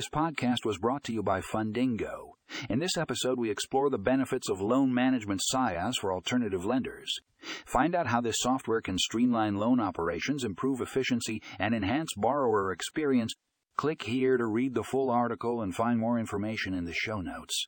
This podcast was brought to you by Fundingo. In this episode, we explore the benefits of loan management SaaS for alternative lenders. Find out how this software can streamline loan operations, improve efficiency, and enhance borrower experience. Click here to read the full article and find more information in the show notes.